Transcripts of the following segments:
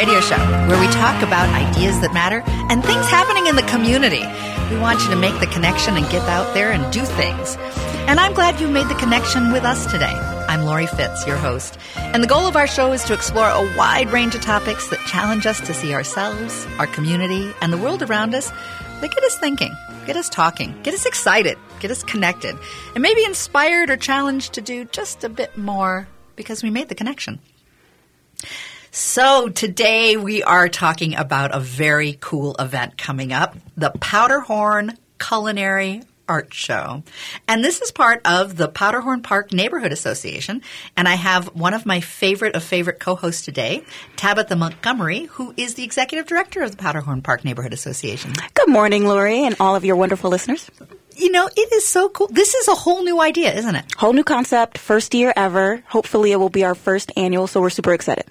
radio show where we talk about ideas that matter and things happening in the community. We want you to make the connection and get out there and do things. And I'm glad you made the connection with us today. I'm Lori Fitz, your host. And the goal of our show is to explore a wide range of topics that challenge us to see ourselves, our community, and the world around us that get us thinking, get us talking, get us excited, get us connected, and maybe inspired or challenged to do just a bit more because we made the connection. So today we are talking about a very cool event coming up, the Powderhorn Culinary Art Show. And this is part of the Powderhorn Park Neighborhood Association. And I have one of my favorite of favorite co-hosts today, Tabitha Montgomery, who is the executive director of the Powderhorn Park Neighborhood Association. Good morning, Lori, and all of your wonderful listeners. You know, it is so cool. This is a whole new idea, isn't it? Whole new concept, first year ever. Hopefully, it will be our first annual, so we're super excited.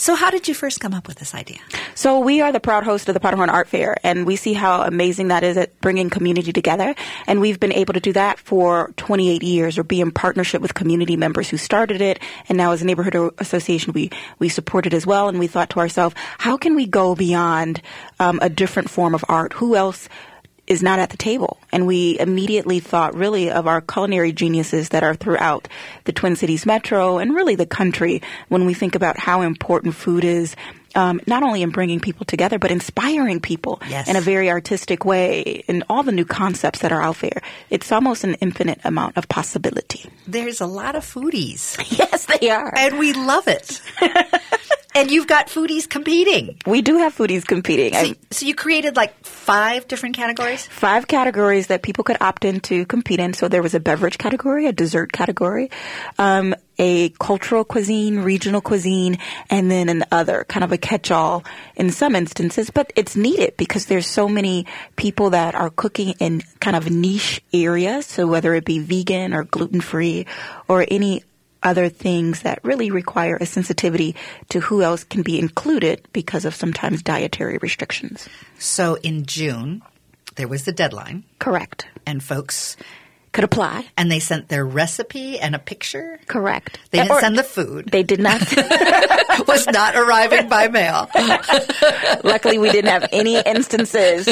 So, how did you first come up with this idea? So, we are the proud host of the Powderhorn Art Fair, and we see how amazing that is at bringing community together. And we've been able to do that for 28 years, or be in partnership with community members who started it. And now, as a neighborhood association, we we support it as well. And we thought to ourselves, how can we go beyond um, a different form of art? Who else? Is not at the table. And we immediately thought really of our culinary geniuses that are throughout the Twin Cities metro and really the country when we think about how important food is. Um, not only in bringing people together, but inspiring people Yes. in a very artistic way in all the new concepts that are out there. It's almost an infinite amount of possibility. There's a lot of foodies, Yes, they are. and we love it. and you've got foodies competing. We do have foodies competing. So, so you created like five different categories? five categories that people could opt in to compete in. So there was a beverage category, a dessert category, um, a cultural cuisine, regional cuisine, and then an other, kind of a catch-all in some instances. But it's needed because there's so many people that are cooking in kind of niche areas. So whether it be vegan or gluten-free or any other things that really require a sensitivity to who else can be included because of sometimes dietary restrictions. So in June, there was the deadline, Correct. and folks, Could apply. and they sent their recipe and a picture. Correct. They didn't Or- send the food. They did not. was not arriving by mail. Luckily, we didn't have any instances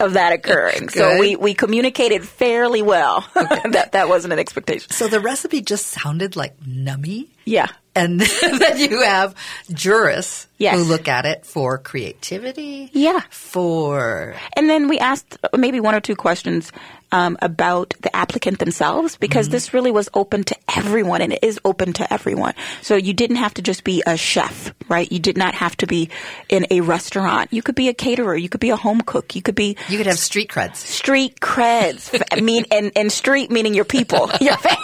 of that occurring. So we, we communicated fairly well. that that wasn't an expectation. So the recipe just sounded like nummy. Yeah. And then you have jurists Yes. who look at it for creativity. Yeah. For And then we asked maybe one or two questions um, about the applicant themselves because this really was open to everyone and it is open to everyone. So you didn't have to just be a chef, right? You did not have to be in a restaurant. You could be a caterer. You could be a home cook. You could be you could have street creds. street creds. I mean, and, and street meaning your people, your, fam-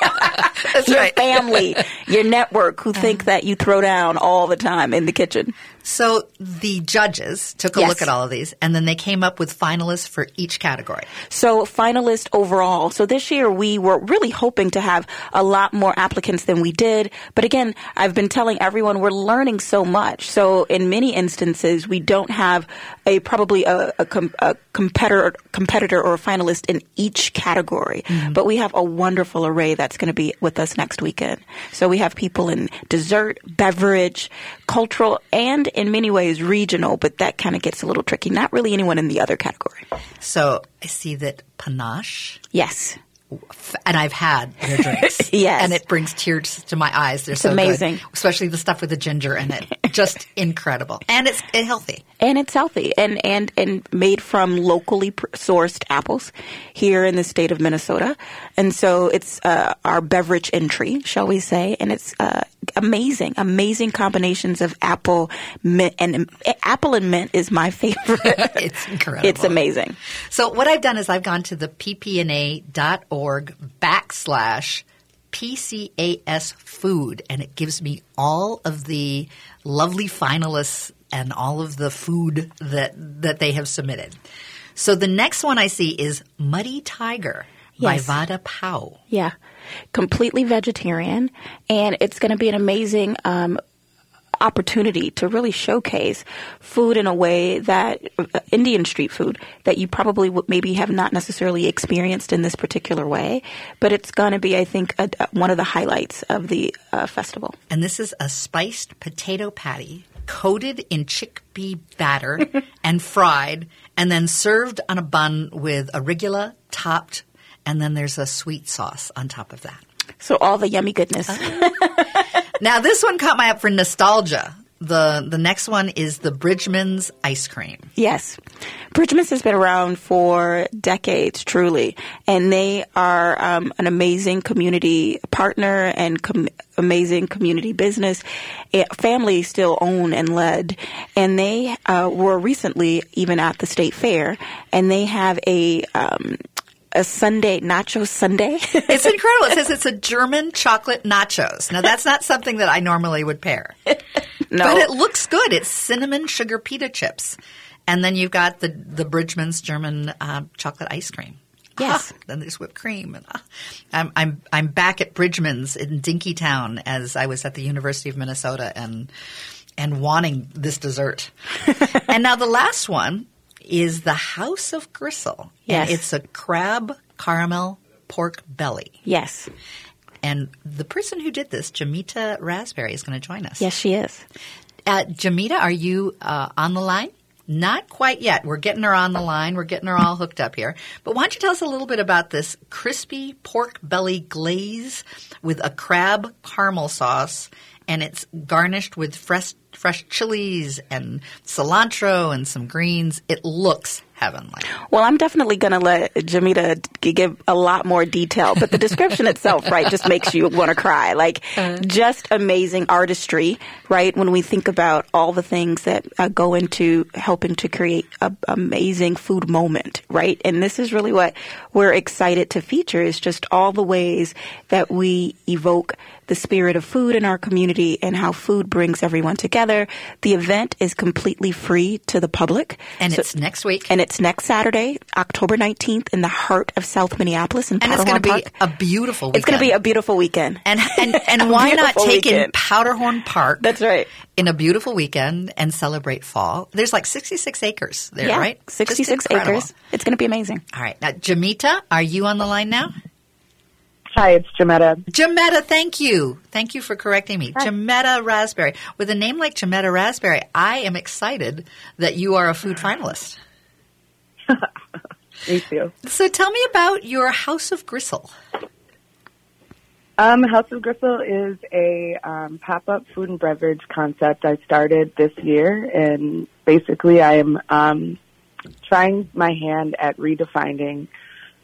your right. family, your network who think that you throw down all the time in the kitchen. So the judges took a Yes. look at all of these, and then they came up with finalists for each category. So finalist overall. So this year we were really hoping to have a lot more applicants than we did. But again, I've been telling everyone we're learning so much. So in many instances, we don't have a probably a, a, com- a competitor, competitor or a finalist in each category. Mm-hmm. But we have a wonderful array that's going to be with us next weekend. So we have people in dessert, beverage, cultural, and in many ways regional. But that kind of gets a little tricky. Not really anyone in the other category. So I see that panache, Yes. and I've had their drinks. Yes. And it brings tears to my eyes. They're so good. amazing. Especially the stuff with the ginger in it. Just incredible. And it's it healthy. and it's healthy and and and made from locally sourced apples here in the state of Minnesota, and so it's uh, our beverage entry, shall we say, and it's uh, amazing, amazing combinations of apple, mint, and apple and mint is my favorite. It's incredible. It's amazing. So what I've done is I've gone to the ppna.org backslash PCAS food, and it gives me all of the lovely finalists and all of the food that that they have submitted. So the next one I see is Muddy Tiger Yes. by Vada Pav. Yeah, completely vegetarian, and it's going to be an amazing um, opportunity to really showcase food in a way that uh, Indian street food that you probably would maybe have not necessarily experienced in this particular way. But it's going to be, I think, a, a- one of the highlights of the uh, festival. And this is a spiced potato patty coated in chickpea batter and fried, and then served on a bun with arugula topped, and then there's a sweet sauce on top of that. So all the yummy goodness. Now this one caught my eye for nostalgia. The the next one is the Bridgeman's ice cream. Yes. Bridgeman's has been around for decades, truly. And they are um, an amazing community partner and com- amazing community business. Family still owned and led. And they uh, were recently even at the state fair. And they have a. Um, a Sundae nacho Sundae. It's incredible. It says it's a German chocolate nachos. Now that's not something that I normally would pair. no, But it looks good. It's cinnamon sugar pita chips. And then you've got the, the Bridgeman's German uh, chocolate ice cream. Yes. Ah, then there's whipped cream. And, ah. I'm, I'm, I'm back at Bridgeman's in Dinkytown as I was at the University of Minnesota and, and wanting this dessert. and now the last one is the House of Gristle. Yes. And it's a crab caramel pork belly. yes, And the person who did this, Jamita Raspberry, is going to join us. yes, she is. Uh, Jamita, are you uh, on the line? Not quite yet. We're getting her on the line. We're getting her all hooked up here. But why don't you tell us a little bit about this crispy pork belly glaze with a crab caramel sauce, and it's garnished with fresh fresh chilies and cilantro and some greens. It looks heavenly. Well, I'm definitely going to let Jamita give a lot more detail, but the description itself, right, just makes you want to cry. Like, just amazing artistry, right? When we think about all the things that uh, go into helping to create an amazing food moment, right? And this is really what we're excited to feature is just all the ways that we evoke the spirit of food in our community and how food brings everyone together. The event is completely free to the public. And So- it's next week. and it's next Saturday, October 19th, in the heart of South Minneapolis in And it's going to be a beautiful weekend. it's going to be a beautiful weekend. And and and why not take in. Powderhorn Park? That's right. In a beautiful weekend and celebrate fall. There's like 66 acres there, yeah, right? 66 acres. It's going to be amazing. All right. Now, Jamita, are you on the line now? Hi, it's Jametta. Jametta, thank you. Thank you for correcting me. Jametta Raspberry. With a name like Jametta Raspberry, I am excited that you are a food finalist. Me too. So tell me about your House of Gristle. Um, House of Gristle is a um, pop-up food and beverage concept I started this year, and basically I am um, trying my hand at redefining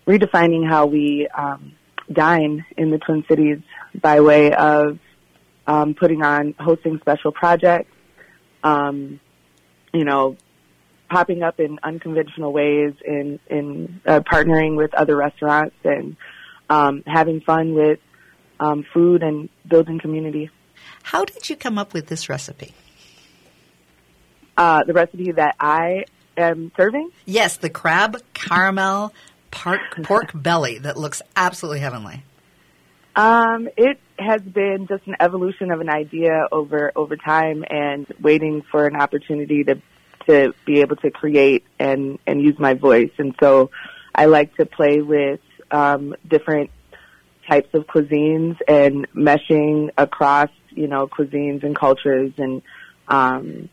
redefining how we um, dine in the Twin Cities by way of um, putting on hosting special projects, um, you know, popping up in unconventional ways, in in uh, partnering with other restaurants and um, having fun with um, food and building community. How did you come up with this recipe? Uh, the recipe that I am serving, Yes, the crab caramel pork, pork belly that looks absolutely heavenly. um, it has been just an evolution of an idea over over time, and waiting for an opportunity to to be able to create and and use my voice. And so, I like to play with um, different types of cuisines and meshing across you know cuisines and cultures and um,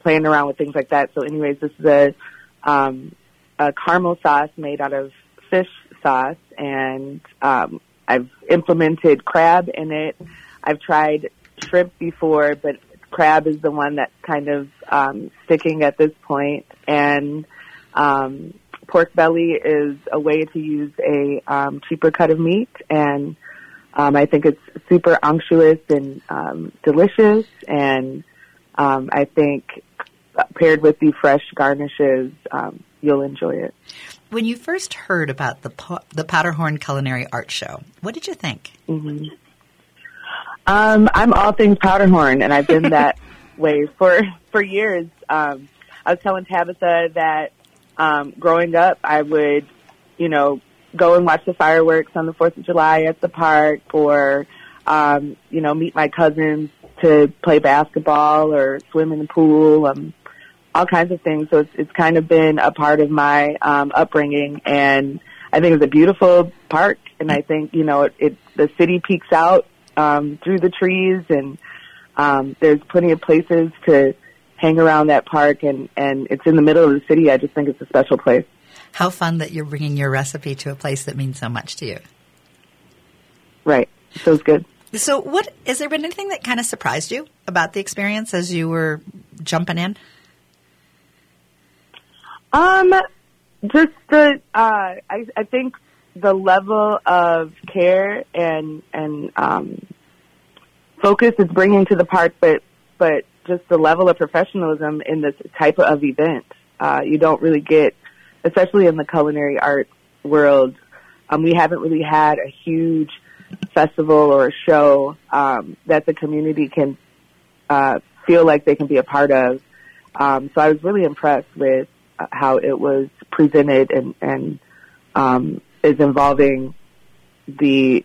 playing around with things like that. So, anyways, this is a um, a caramel sauce made out of fish sauce, and um, I've implemented crab in it. I've tried shrimp before, but crab is the one that's kind of um, sticking at this point. point, and um, pork belly is a way to use a um, cheaper cut of meat, and um, I think it's super unctuous and um, delicious, and um, I think paired with the fresh garnishes, um, you'll enjoy it. When you first heard about the po- the Powderhorn Culinary Art Show, what did you think? hmm Um, I'm all things Powderhorn, and I've been that way for for years. Um, I was telling Tabitha that um, growing up, I would, you know, go and watch the fireworks on the Fourth of July at the park, or um, you know, meet my cousins to play basketball or swim in the pool. Um, all kinds of things. So it's, it's kind of been a part of my um, upbringing, and I think it's a beautiful park. And I think you know it, it the city peeks out um, through the trees, and Um, there's plenty of places to hang around that park, and and it's in the middle of the city. I just think it's a special place. How fun that you're bringing your recipe to a place that means so much to you. Right, feels good. So, what has there been anything that kind of surprised you about the experience as you were jumping in? Um, just the uh, I, I think the level of care and and um, focus is bringing to the park, but but just the level of professionalism in this type of event, uh, you don't really get, especially in the culinary arts world. Um, we haven't really had a huge festival or a show um, that the community can uh, feel like they can be a part of. Um, so I was really impressed with how it was presented and, and um, is involving the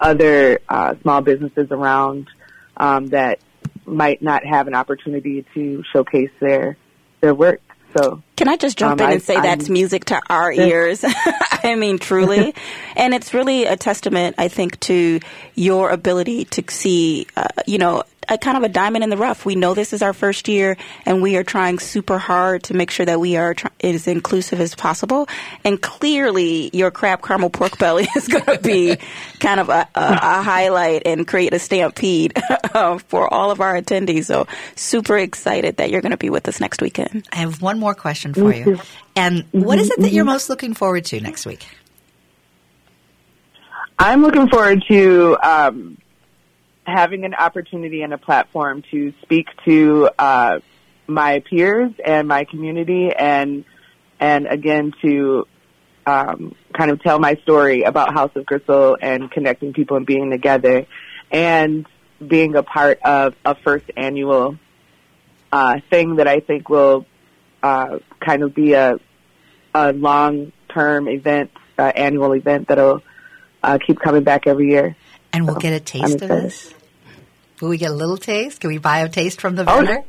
other uh, small businesses around um, that might not have an opportunity to showcase their their work. So can I just jump um, in and I, say I'm, that's music to our ears? I mean, truly, and it's really a testament, I think, to your ability to see, uh, you know, a kind of a diamond in the rough. We know this is our first year, and we are trying super hard to make sure that we are tr- as inclusive as possible. And clearly, your crab caramel pork belly is going to be kind of a, a, a, highlight and create a stampede uh, for all of our attendees. So, super excited that you're going to be with us next weekend. I have one more question for you. And what is it that you're most looking forward to next week? I'm looking forward to um, having an opportunity and a platform to speak to uh, my peers and my community, and and again to um, kind of tell my story about House of Gristle and connecting people and being together, and being a part of a first annual uh, thing that I think will uh, kind of be a a long term event, uh, annual event that'll uh, keep coming back every year. And we'll so get a taste of this. Will we get a little taste? Can we buy a taste from the oh, vendor?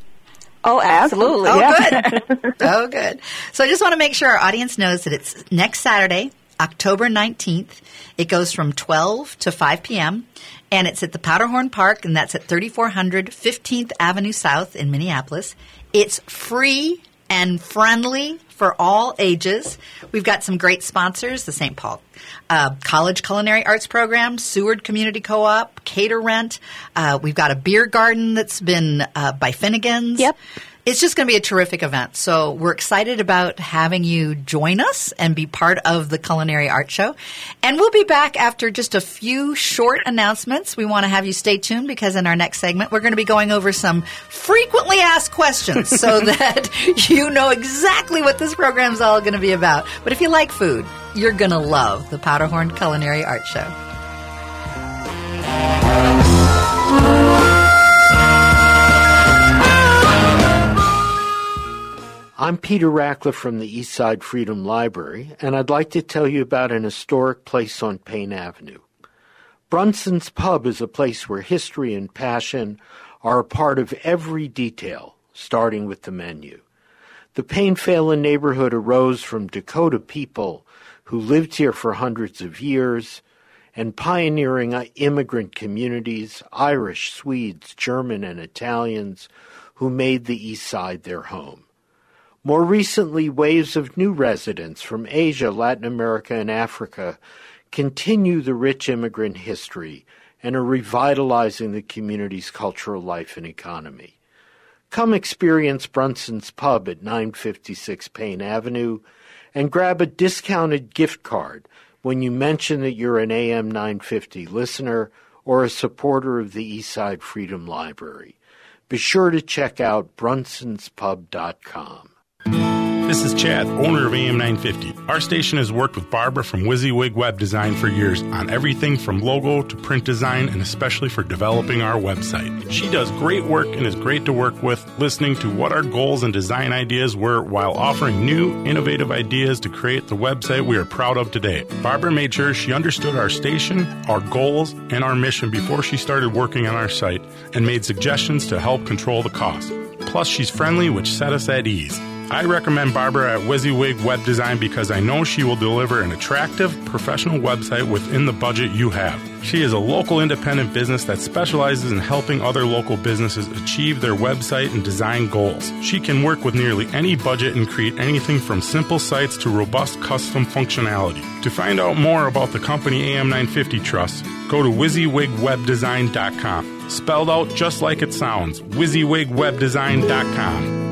Oh, oh absolutely. Oh, yeah. good. oh, good. So I just want to make sure our audience knows that it's next Saturday, October 19th. It goes from 12 to 5 p.m. and it's at the Powderhorn Park and that's at 3400 15th Avenue South in Minneapolis. It's free and friendly for all ages. We've got some great sponsors: the St. Paul uh, College Culinary Arts Program, Seward Community Co-op, Cater Rent. Uh, we've got a beer garden that's been uh, by Finnegan's. Yep it's just going to be a terrific event. So we're excited about having you join us and be part of the Culinary Art Show. And we'll be back after just a few short announcements. We want to have you stay tuned because in our next segment, we're going to be going over some frequently asked questions so that you know exactly what this program is all going to be about. But if you like food, you're going to love the Powderhorn Culinary Art Show. I'm Peter Ratcliffe from the Eastside Freedom Library, and I'd like to tell you about an historic place on Payne Avenue. Brunson's Pub is a place where history and passion are a part of every detail, starting with the menu. The Payne Phalen neighborhood arose from Dakota people who lived here for hundreds of years and pioneering uh, immigrant communities, Irish, Swedes, German, and Italians, who made the East Side their home. More recently, waves of new residents from Asia, Latin America, and Africa continue the rich immigrant history and are revitalizing the community's cultural life and economy. Come experience Brunson's Pub at 956 Payne Avenue and grab a discounted gift card when you mention that you're an AM 950 listener or a supporter of the Eastside Freedom Library. Be sure to check out brunsonspub.com. This is Chad, owner of AM 950. Our station has worked with Barbara from WYSIWYG Web Design for years on everything from logo to print design and especially for developing our website. She does great work and is great to work with, listening to what our goals and design ideas were while offering new, innovative ideas to create the website we are proud of today. Barbara made sure she understood our station, our goals, and our mission before she started working on our site and made suggestions to help control the cost. Plus, she's friendly, which set us at ease. I recommend Barbara at WYSIWYG Web Design because I know she will deliver an attractive, professional website within the budget you have. She is a local independent business that specializes in helping other local businesses achieve their website and design goals. She can work with nearly any budget and create anything from simple sites to robust custom functionality. To find out more about the company AM950 Trust, go to WYSIWYGWebDesign.com. Spelled out just like it sounds, WYSIWYGWebDesign.com.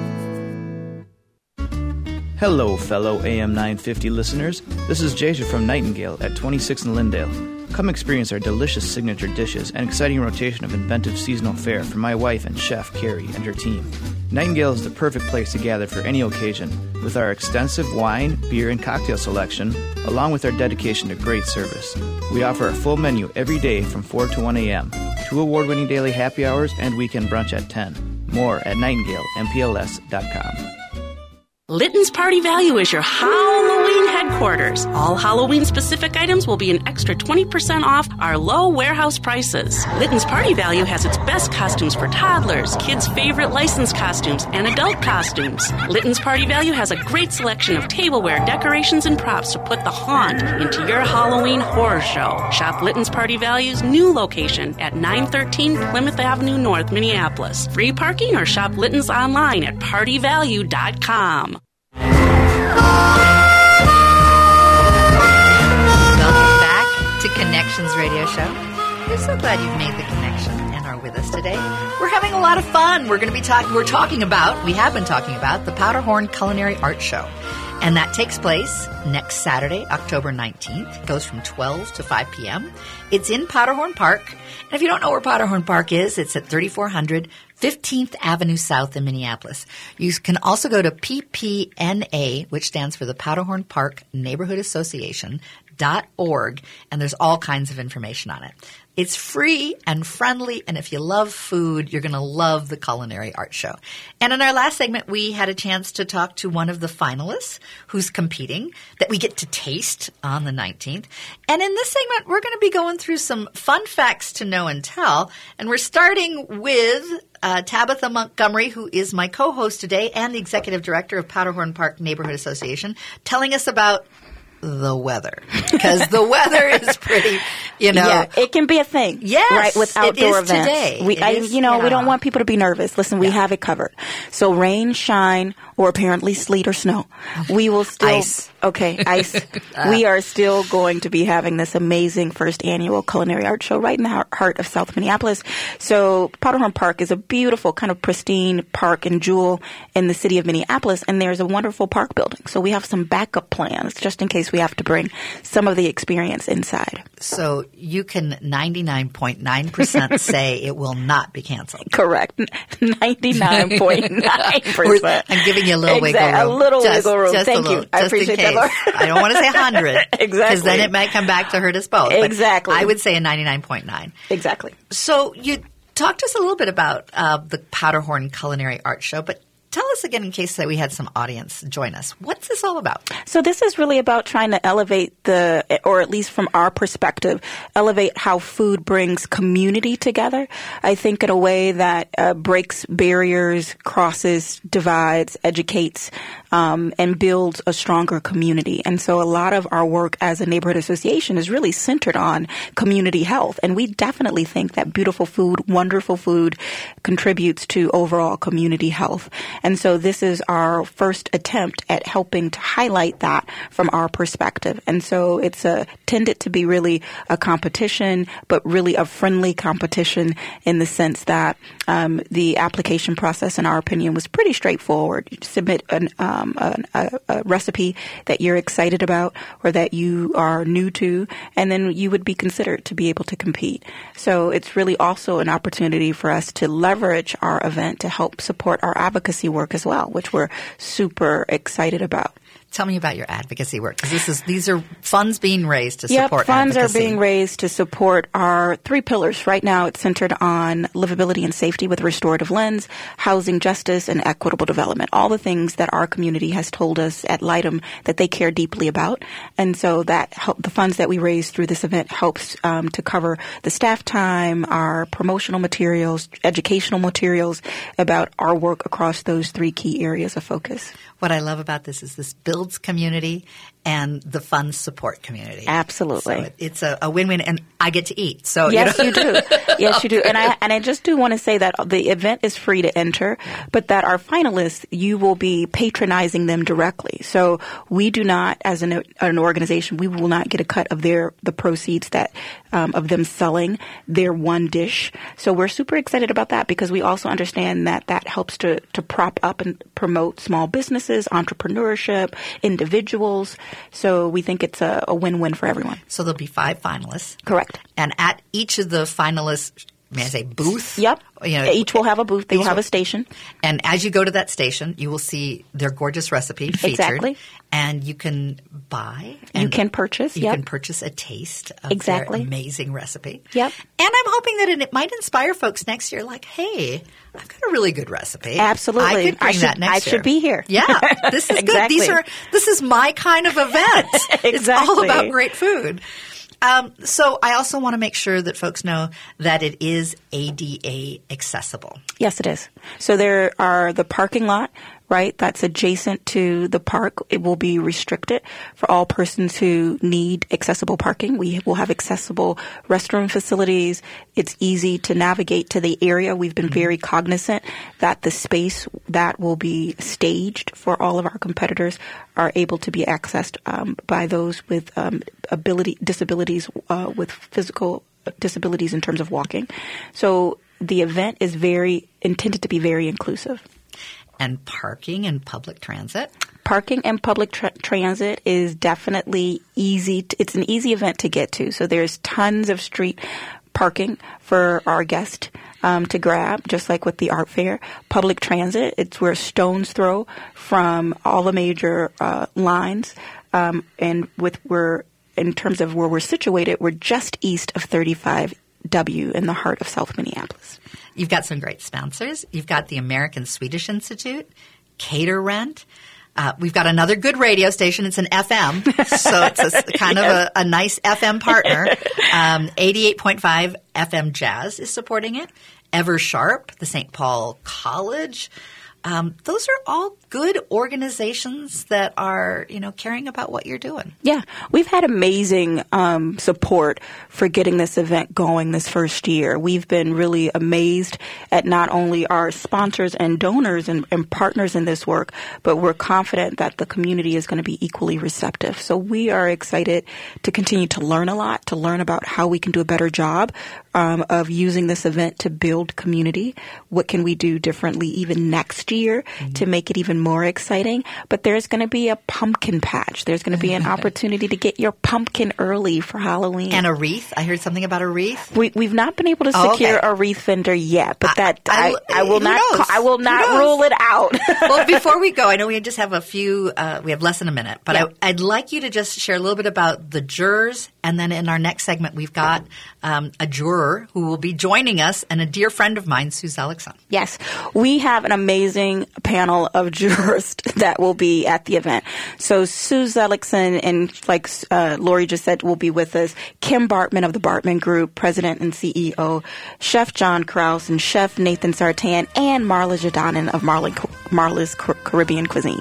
Hello, fellow AM 950 listeners. This is Jasia from Nightingale at 26 in Lyndale. Come experience our delicious signature dishes and exciting rotation of inventive seasonal fare from my wife and chef Carrie and her team. Nightingale is the perfect place to gather for any occasion, with our extensive wine, beer, and cocktail selection, along with our dedication to great service. We offer a full menu every day from 4 to 1 a.m., two award winning daily happy hours, and weekend brunch at 10. More at nightingalempls.com. Litton's Party Value is your Halloween headquarters. All Halloween specific items will be an extra 20% off our low warehouse prices. Litton's Party Value has its best costumes for toddlers, kids' favorite licensed costumes, and adult costumes. Litton's Party Value has a great selection of tableware, decorations, and props to put the haunt into your Halloween horror show. Shop Litton's Party Value's new location at 913 Plymouth Avenue North, Minneapolis. Free parking or shop Litton's online at partyvalue.com. Welcome back to Connections Radio Show. We're so glad you've made the connection and are with us today. We're having a lot of fun. We're going to be talking. We're talking about. We have been talking about the Powderhorn Culinary Art Show, and that takes place next Saturday, October nineteenth. It goes from twelve to five p.m. It's in Powderhorn Park. And if you don't know where Powderhorn Park is, it's at 3400 15th Avenue South in Minneapolis. You can also go to PPNA, which stands for the Powderhorn Park Neighborhood Association, dot org, and there's all kinds of information on it. It's free and friendly, and if you love food, you're going to love the culinary art show. And in our last segment, we had a chance to talk to one of the finalists who's competing that we get to taste on the 19th. And in this segment, we're going to be going through some fun facts to know and tell. And we're starting with uh, Tabitha Montgomery, who is my co-host today and the executive director of Powderhorn Park Neighborhood Association, telling us about the weather because the weather is pretty, you know. Yeah, it can be a thing. Yes, right with outdoor events. today. We, I, is- you know, we don't want people to be nervous. Listen, we Yeah. have it covered. So rain, shine, or apparently sleet or snow, we will still. Ice. Okay, ice. Uh. we are still going to be having this amazing first annual culinary art show right in the heart- of South Minneapolis. So Powderhorn Park is a beautiful, kind of pristine park and jewel in the city of Minneapolis, and there's a wonderful park building. So we have some backup plans just in case we have to bring some of the experience inside. So you can 99.9% say it will not be canceled. Correct. 99.9%. I'm giving you a little wiggle Exact- room. A little Just- wiggle room. just Thank little- you. I appreciate that, case. Laura. I don't want to say 100. Because then it might come back to hurt us both. Exactly. I would say a 99.9. Exactly. So you talked to us a little bit about uh, the Powderhorn Culinary Art Show, but tell us again in case that we had some audience join us. What's this all about? So this is really about trying to elevate the, or at least from our perspective, elevate how food brings community together. I think in a way that uh, breaks barriers, crosses divides, educates, um, and builds a stronger community. And so a lot of our work as a neighborhood association is really centered on community health. And we definitely think that beautiful food, wonderful food contributes to overall community health. And so this is our first attempt at helping to highlight that from our perspective. And so it's a, tended to be really a competition, but really a friendly competition in the sense that um, the application process, in our opinion, was pretty straightforward. You submit an, um, a, a recipe that you're excited about or that you are new to, and then you would be considered to be able to compete. So it's really also an opportunity for us to leverage our event to help support our advocacy work as well, which we're super excited about. Tell me about your advocacy work because this is these are funds being raised to Yep, support. funds advocacy. are being raised to support our three pillars. Right now, it's centered on livability and safety with a restorative lens, housing justice, and equitable development. All the things that our community has told us at Lightum that they care deeply about, and so that help, the funds that we raise through this event helps um, to cover the staff time, our promotional materials, educational materials about our work across those three key areas of focus. What I love about this is this builds community and the funds support community. Absolutely. So it's a, a win-win, and I get to eat. So Yes, you, you, do. Yes, you do. And I and I just do want to say that the event is free to enter, but that our finalists, you will be patronizing them directly. So we do not, as an an organization, we will not get a cut of their the proceeds that um, of them selling their one dish. So we're super excited about that because we also understand that that helps to to prop up and promote small businesses, entrepreneurship, individuals. So we think it's a, a win-win for everyone. So there'll be five finalists. Correct. And at each of the finalists, may I say booth? Yep. You know, each will have a booth. They will have a station. And as you go to that station, you will see their gorgeous recipe featured. Exactly. And you can buy. You can purchase, You yep. can purchase a taste of Exactly. their amazing recipe. Yep. And I'm hoping that it, it might inspire folks next year. Like, hey, I've got a really good recipe. Absolutely. I could bring I should- that next I year. should be here. Yeah, this is good. These are this is my kind of event. exactly. It's all about great food. Um, so I also want to make sure that folks know that it is ADA accessible. Yes, it is. So there are the parking lot, right? That's adjacent to the park. It will be restricted for all persons who need accessible parking. We will have accessible restroom facilities. It's easy to navigate to the area. We've been very cognizant that the space that will be staged for all of our competitors are able to be accessed um, by those with um, ability disabilities uh, with physical disabilities in terms of walking. So the event is very intended to be very inclusive. And parking and public transit. Parking and public tra- transit is definitely easy. To, it's an easy event to get to. So there's tons of street parking for our guests um, to grab, just like with the art fair. Public transit, it's where stones throw from all the major uh, lines, um, and with where in terms of where we're situated, we're just east of 35W in the heart of South Minneapolis. You've got some great sponsors. You've got the American Swedish Institute, Cater Rent. Uh, we've got another good radio station. It's an FM, so it's a, kind of a, a nice FM partner. Um, 88.5 FM Jazz is supporting it. Ever Sharp, the St. Paul College. Um, those are all good organizations that are, you know, caring about what you're doing. Yeah, we've had amazing um, support for getting this event going this first year. We've been really amazed at not only our sponsors and donors and, and partners in this work, but we're confident that the community is going to be equally receptive. So we are excited to continue to learn a lot, to learn about how we can do a better job um, of using this event to build community. What can we do differently even next year to make it even more exciting? But there's going to be a pumpkin patch. There's going to be an opportunity to get your pumpkin early for Halloween. And a wreath. I heard something about a wreath. we, we've not been able to Oh, secure okay. a wreath vendor yet, but that I- I, I, will not knows? I will not rule it out. well, before we go, I know we just have a few, uh, we have less than a minute, but Yeah. I, I'd like you to just share a little bit about the jurors. And then in our next segment, we've got um, a juror who will be joining us and a dear friend of mine, Sue Zelickson. Yes, we have an amazing panel of jurors that will be at the event. So Sue Zelickson and like uh, Lori just said will be with us. Kim Bartmann of the Bartmann Group, President and CEO. Chef John Kraus and Chef Nathan Sartan and Marla Jadanen of Marla, Marla's Caribbean Cuisine.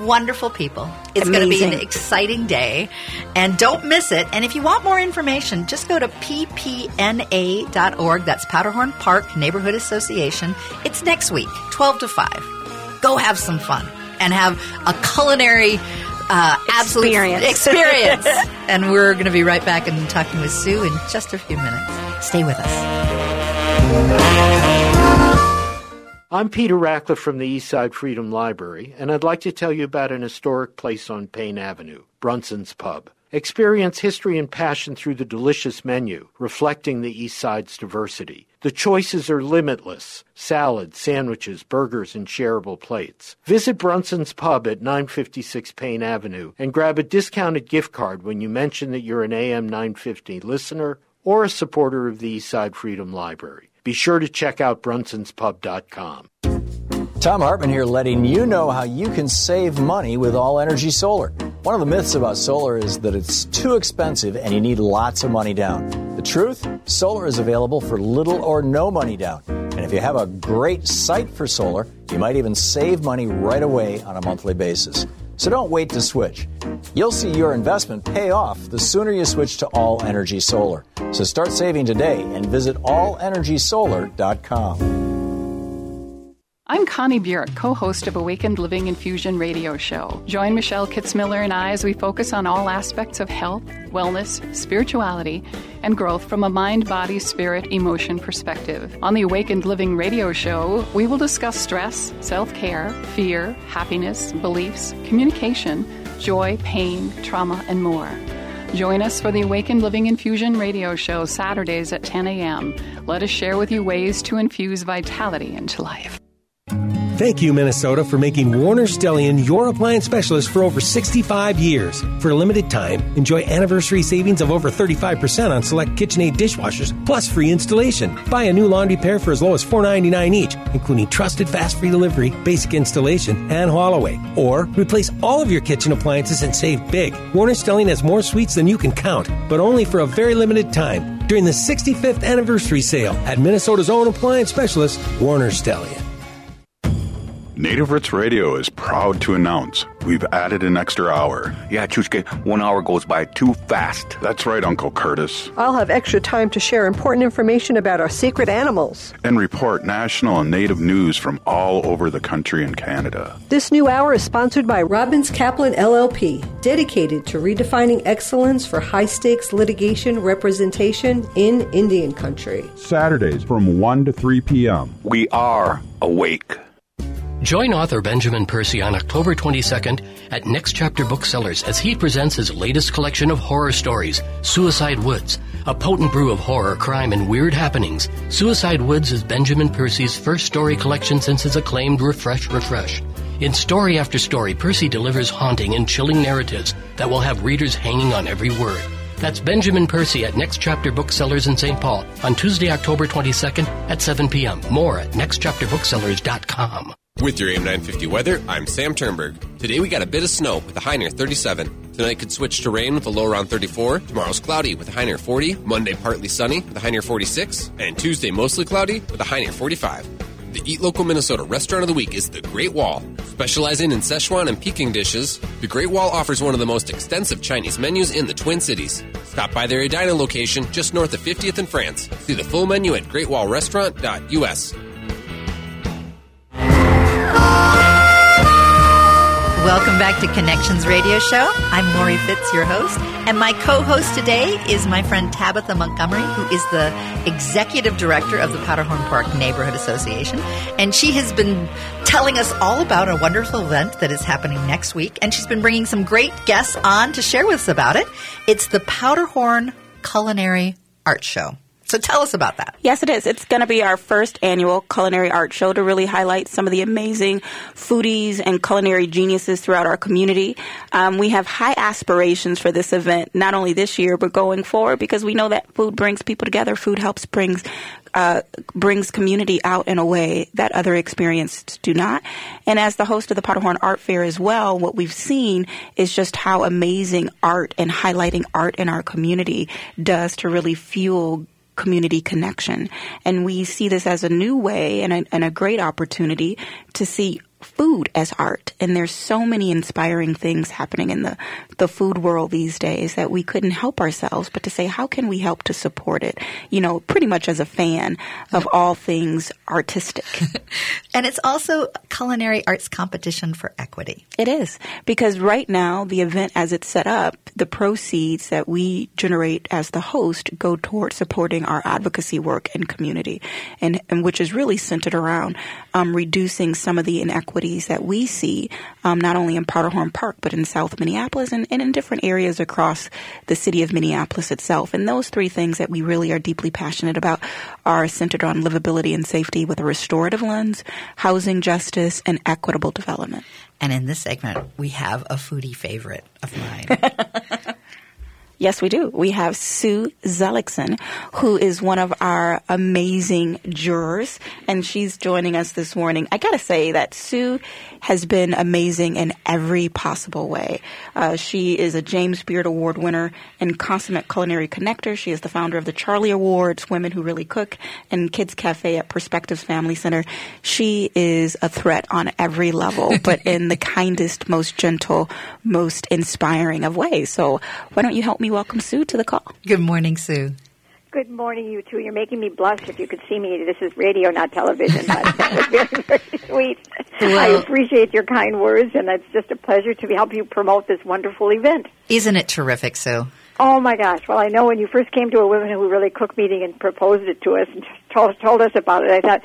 Wonderful people. It's going to be an exciting day. And don't miss it. And if you want more information, just go to ppna.org. That's Powderhorn Park Neighborhood Association. It's next week, 12 to 5. Go have some fun and have a culinary uh, Experience. experience. and we're going to be right back and talking with Sue in just a few minutes. Stay with us. I'm Peter Ratcliffe from the Eastside Freedom Library, and I'd like to tell you about an historic place on Payne Avenue, Brunson's Pub. Experience history and passion through the delicious menu, reflecting the East Side's diversity. The choices are limitless salads, sandwiches, burgers, and shareable plates. Visit Brunson's Pub at 956 Payne Avenue and grab a discounted gift card when you mention that you're an AM 950 listener or a supporter of the Eastside Freedom Library. Be sure to check out brunsonspub.com. Thom Hartmann here, letting you know how you can save money with all energy solar. One of the myths about solar is that it's too expensive and you need lots of money down. The truth? Solar is available for little or no money down. And if you have a great site for solar, you might even save money right away on a monthly basis. So don't wait to switch. You'll see your investment pay off the sooner you switch to All Energy Solar. So start saving today and visit allenergysolar.com. I'm Connie Bjork, co host of Awakened Living Infusion radio show. Join Michelle Kitzmiller and I as we focus on all aspects of health, wellness, spirituality, and growth from a mind, body, spirit, emotion perspective. On the Awakened Living radio show, we will discuss stress, self care, fear, happiness, beliefs, communication, joy, pain, trauma, and more. Join us for the Awakened Living Infusion radio show Saturdays at 10 a.m. Let us share with you ways to infuse vitality into life. Thank you, Minnesota, for making Warner Stellian your appliance specialist for over 65 years. For a limited time, enjoy anniversary savings of over 35% on select KitchenAid dishwashers, plus free installation. Buy a new laundry pair for as low as $4.99 each, including trusted fast free delivery, basic installation, and haul away. Or replace all of your kitchen appliances and save big. Warner Stellian has more suites than you can count, but only for a very limited time during the 65th anniversary sale at Minnesota's own appliance specialist, Warner Stellian. Native Roots Radio is proud to announce we've added an extra hour. Yeah, Chushke, one hour goes by too fast. That's right, Uncle Curtis. I'll have extra time to share important information about our secret animals and report national and native news from all over the country and Canada. This new hour is sponsored by Robbins Kaplan LLP, dedicated to redefining excellence for high stakes litigation representation in Indian country. Saturdays from 1 to 3 p.m. We are awake. Join author Benjamin Percy on October 22nd at Next Chapter Booksellers as he presents his latest collection of horror stories, Suicide Woods, a potent brew of horror, crime, and weird happenings. Suicide Woods is Benjamin Percy's first story collection since his acclaimed Refresh Refresh. In story after story, Percy delivers haunting and chilling narratives that will have readers hanging on every word. That's Benjamin Percy at Next Chapter Booksellers in St. Paul on Tuesday, October 22nd at 7 p.m. More at nextchapterbooksellers.com. With your AM 950 weather, I'm Sam Turnberg. Today we got a bit of snow with a high near 37. Tonight could switch to rain with a low around 34. Tomorrow's cloudy with a high near 40. Monday partly sunny with a high near 46. And Tuesday mostly cloudy with a high near 45. The Eat Local Minnesota Restaurant of the Week is The Great Wall. Specializing in Szechuan and Peking dishes, The Great Wall offers one of the most extensive Chinese menus in the Twin Cities. Stop by their Edina location just north of 50th in France. See the full menu at greatwallrestaurant.us. Welcome back to Connections Radio Show. I'm Lori Fitz, your host, and my co-host today is my friend Tabitha Montgomery, who is the executive director of the Powderhorn Park Neighborhood Association, and she has been telling us all about a wonderful event that is happening next week, and she's been bringing some great guests on to share with us about it. It's the Powderhorn Culinary Art Show. So tell us about that. Yes, it is. It's going to be our first annual culinary art show to really highlight some of the amazing foodies and culinary geniuses throughout our community. Um, we have high aspirations for this event, not only this year, but going forward because we know that food brings people together. Food helps brings uh, brings community out in a way that other experiences do not. And as the host of the Powderhorn Art Fair as well, what we've seen is just how amazing art and highlighting art in our community does to really fuel community connection. And we see this as a new way and a, and a great opportunity to see food as art. And there's so many inspiring things happening in the, the food world these days that we couldn't help ourselves but to say, how can we help to support it? You know, pretty much as a fan of all things artistic. and it's also culinary arts competition for equity. It is. Because right now, the event as it's set up, the proceeds that we generate as the host go toward supporting our advocacy work and community, and, and which is really centered around um, reducing some of the inequities that we see, um, not only in Powderhorn Park, but in South Minneapolis and, and in different areas across the city of Minneapolis itself. And those three things that we really are deeply passionate about are centered on livability and safety with a restorative lens, housing justice, and equitable development. And in this segment, we have a foodie favorite of mine. Yes, we do. We have Sue Zelickson, who is one of our amazing jurors, and she's joining us this morning. I gotta say that Sue has been amazing in every possible way. Uh, she is a James Beard Award winner and consummate culinary connector. She is the founder of the Charlie Awards, Women Who Really Cook, and Kids Cafe at Perspectives Family Center. She is a threat on every level, but in the kindest, most gentle, most inspiring of ways. So why don't you help me welcome Sue to the call? Good morning, Sue. Good morning, you two. You're making me blush. If you could see me, this is radio, not television. But that very, very sweet. Well- I appreciate your kind words, and it's just a pleasure to help you promote this wonderful event. Isn't it terrific, Sue? Oh my gosh! Well, I know when you first came to a Women Who Really Cook meeting and proposed it to us and told told us about it, I thought,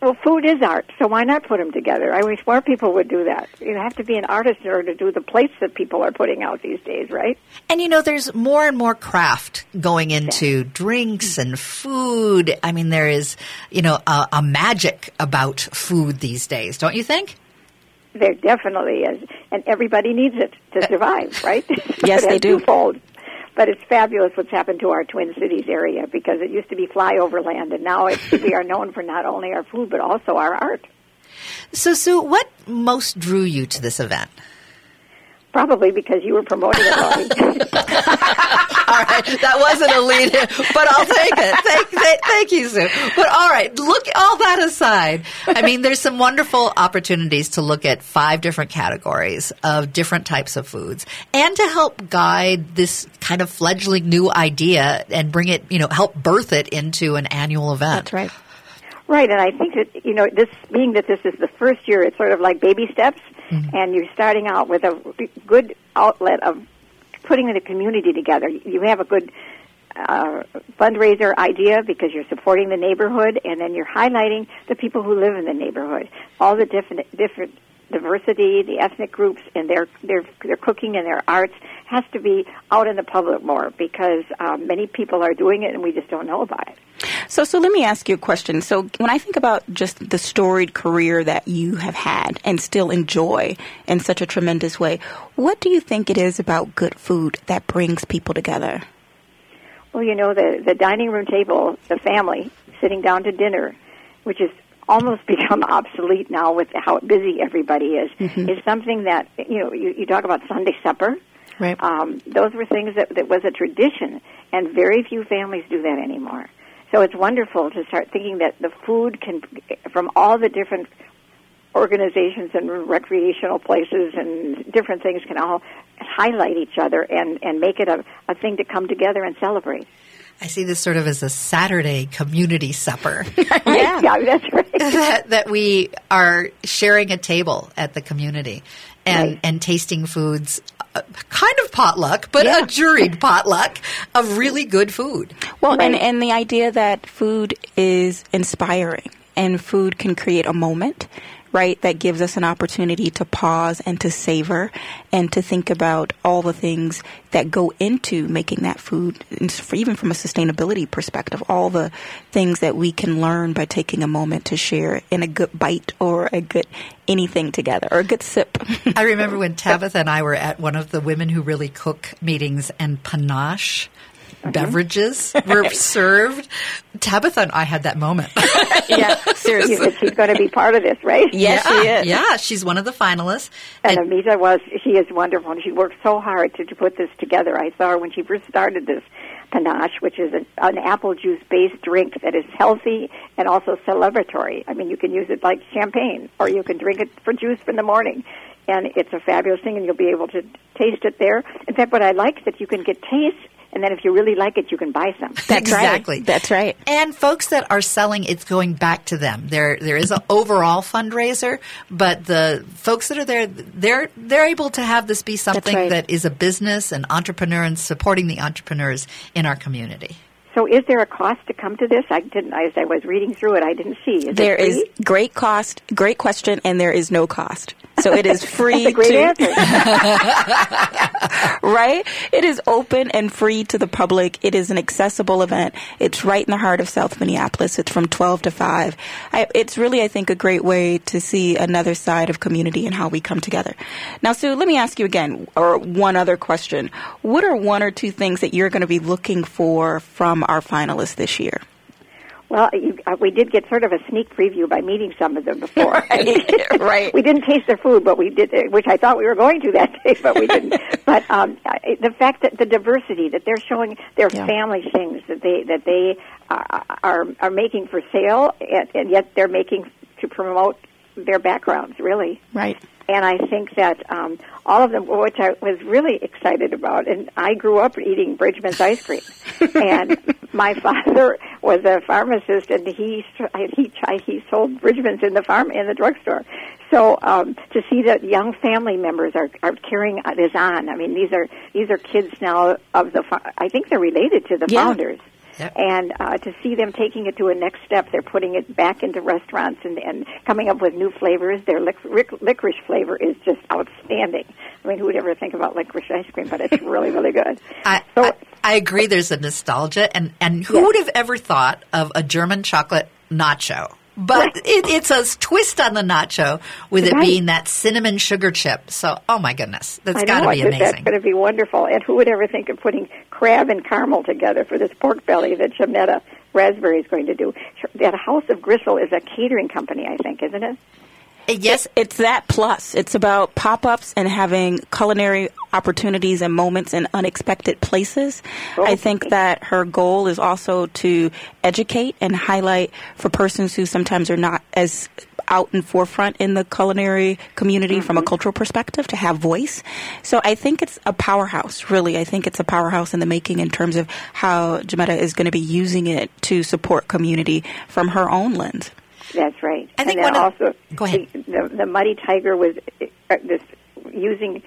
well, food is art, so why not put them together? I wish more people would do that. You have to be an artist in order to do the plates that people are putting out these days, right? And you know, there's more and more craft going into drinks and food. I mean, there is, you know, a, a magic about food these days, don't you think? There definitely is, and everybody needs it to uh, survive, right? Yes, they do. Twofold. But it's fabulous what's happened to our Twin Cities area because it used to be flyover land, and now we are known for not only our food but also our art. So, Sue, what most drew you to this event? Probably because you were promoting it, Lori. all right, that wasn't a lead, in. but I'll take it. Thank, thank, thank you, Sue. But all right, look all that aside. I mean, there's some wonderful opportunities to look at five different categories of different types of foods, and to help guide this kind of fledgling new idea and bring it, you know, help birth it into an annual event. That's right. Right, and I think that you know this being that this is the first year, it's sort of like baby steps, and you're starting out with a good outlet of putting in the community together. You have a good uh, fundraiser idea because you're supporting the neighborhood, and then you're highlighting the people who live in the neighborhood, all the different different diversity, the ethnic groups, and their their their cooking and their arts has to be out in the public more because um, many people are doing it, and we just don't know about it. So, so let me ask you a question. So, when I think about just the storied career that you have had and still enjoy in such a tremendous way, what do you think it is about good food that brings people together? Well, you know, the, the dining room table, the family sitting down to dinner, which has almost become obsolete now with how busy everybody is, Mhm. is something that, you know, you, you talk about Sunday supper. Right. Um, those were things that, that was a tradition, and very few families do that anymore. So it's wonderful to start thinking that the food can, from all the different organizations and recreational places and different things can all highlight each other and, and make it a, a thing to come together and celebrate. I see this sort of as a Saturday community supper. yeah. yeah, that's right. that, that we are sharing a table at the community and, Right. and tasting foods, kind of potluck, but a juried potluck of really good food. Well, and, and the idea that food is inspiring and food can create a moment, right, that gives us an opportunity to pause and to savor and to think about all the things that go into making that food, and s- for- even from a sustainability perspective, all the things that we can learn by taking a moment to share in a good bite or a good anything together or a good sip. I remember when Tabitha and I were at one of the Women Who Really Cook meetings and panache Mm-hmm. beverages were served. Tabitha and I had that moment. yeah, seriously. She's going to be part of this, right? Yes, yeah, she is. Yeah, she's one of the finalists. And Amita was, she is wonderful, and she worked so hard to, to put this together. I saw her when she first started this panache, which is an, an apple juice based drink that is healthy and also celebratory. I mean, you can use it like champagne, or you can drink it for juice in the morning. And it's a fabulous thing, and you'll be able to taste it there. In fact, what I like is that you can get taste, and then if you really like it, you can buy some. That's exactly. That's right. And folks that are selling, it's going back to them. There, there is an overall fundraiser, but the folks that are there, they're they're able to have this be something right. that is a business, an entrepreneur, and supporting the entrepreneurs in our community. So, is there a cost to come to this? I didn't. As I was reading through it, I didn't see. Is There it is free? great cost, great question, and there is no cost. So it is free That's a great to answer. right? It is open and free to the public. It is an accessible event. It's right in the heart of South Minneapolis. It's from 12 to 5. I, it's really, I think, a great way to see another side of community and how we come together. Now, Sue, let me ask you again, or one other question. What are one or two things that you're going to be looking for from our finalists this year? Well, you, uh, we did get sort of a sneak preview by meeting some of them before. right. We didn't taste their food, but we did, uh, which I thought we were going to that day, but we didn't. but um, the fact that the diversity that they're showing, their Yeah. family things that they that they uh, are are making for sale, and, and yet they're making to promote their backgrounds, really. Right. And I think that um, all of them, which I was really excited about, and I grew up eating Bridgeman's ice cream, and my father was a pharmacist, and he he he sold Bridgeman's in the farm in the drugstore. So um, to see that young family members are are carrying this on, I mean these are these are kids now of the. I think they're related to the Yeah. founders and uh, to see them taking it to a next step, they're putting it back into restaurants and, and coming up with new flavors. Their lic- ric- licorice flavor is just outstanding. I mean, who would ever think about licorice ice cream? But it's really, really good. I, I, I agree. There's a nostalgia, and and who would have ever thought of a German chocolate nacho? But it, it's a twist on the nacho with it being that cinnamon sugar chip. So, oh my goodness, that's got to be think That's going to be wonderful. And who would ever think of putting crab and caramel together for this pork belly that Jametta Raspberry is going to do? That House of Gristle is a catering company, I think, isn't it? Yes, it's that plus. It's about pop ups and having culinary opportunities and moments in unexpected places. Oh. I think that her goal is also to educate and highlight for persons who sometimes are not as out in forefront in the culinary community from a mm-hmm. cultural perspective to have voice. So I think it's a powerhouse, really. I think it's a powerhouse in the making in terms of how Jametta is going to be using it to support community from her own lens. That's right. I think and then of- also Go ahead. The, the, the Muddy Tiger was uh, this using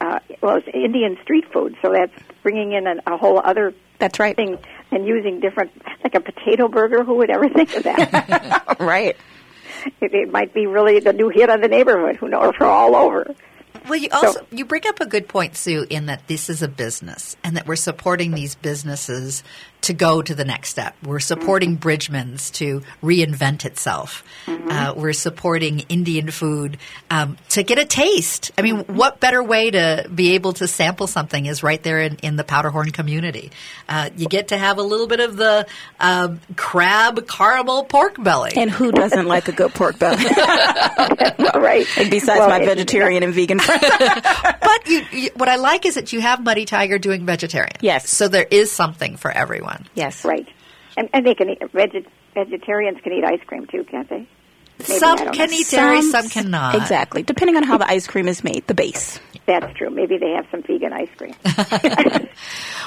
uh, well, it's Indian street food, so that's bringing in an, a whole other that's right thing and using different like a potato burger. Who would ever think of that? right. It, it might be really the new hit on the neighborhood. Who knows? For all over. Well, you also you bring up a good point, Sue, in that this is a business and that we're supporting these businesses to go to the next step. We're supporting Bridgeman's to reinvent itself. Uh, we're supporting Indian food um, to get a taste. I mean, what better way to be able to sample something is right there in, in the Powderhorn community. Uh, you get to have a little bit of the uh, crab caramel pork belly. And who doesn't like a good pork belly? right. And besides Well, my vegetarian and vegan friends. but you, you, what I like is that you have Muddy Tiger doing vegetarian. Yes. So there is something for everyone. Yes. Right. And and they can eat veg, vegetarians can eat ice cream too, can't they? Maybe, some can know. eat dairy, some cannot. Exactly. Depending on how the ice cream is made, the base. That's true. Maybe they have some vegan ice cream.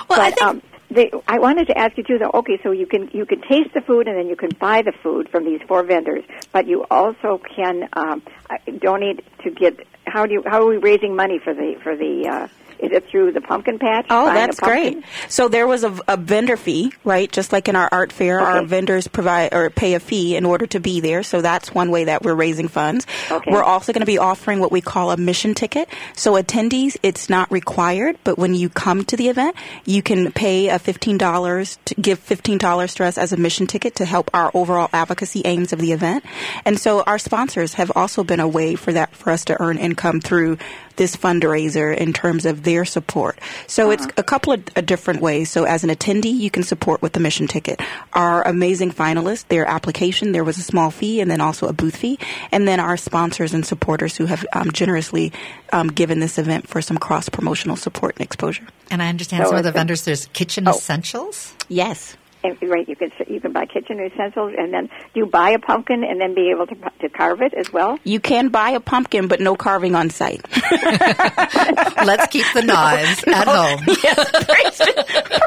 well, I think. Um, they, I wanted to ask you too, though. Okay, so you can you can taste the food and then you can buy the food from these four vendors, but you also can um, uh, donate to get. How do you? How are we raising money for the for the? Uh, is it through the pumpkin patch? Oh, that's great. So there was a, a vendor fee, right? Just like in our art fair, our vendors provide or pay a fee in order to be there. So that's one way that we're raising funds. Okay. We're also going to be offering what we call a mission ticket. So attendees, it's not required, but when you come to the event, you can pay a fifteen dollars to give fifteen dollars to us as a mission ticket to help our overall advocacy aims of the event. And so our sponsors have also been a way for that for us to earn income through this fundraiser in terms of their support. So it's a couple of uh, different ways. So as an attendee, you can support with the mission ticket. Our amazing finalists, their application, there was a small fee and then also a booth fee. And then our sponsors and supporters who have um, generously um, given this event for some cross promotional support and exposure. And I understand So some of the it's vendors. There's kitchen essentials. Yes. And right, you can you can buy kitchen utensils, and then do you buy a pumpkin and then be able to to carve it as well? You can buy a pumpkin, but no carving on site. Let's keep the knives at home. Yes, please,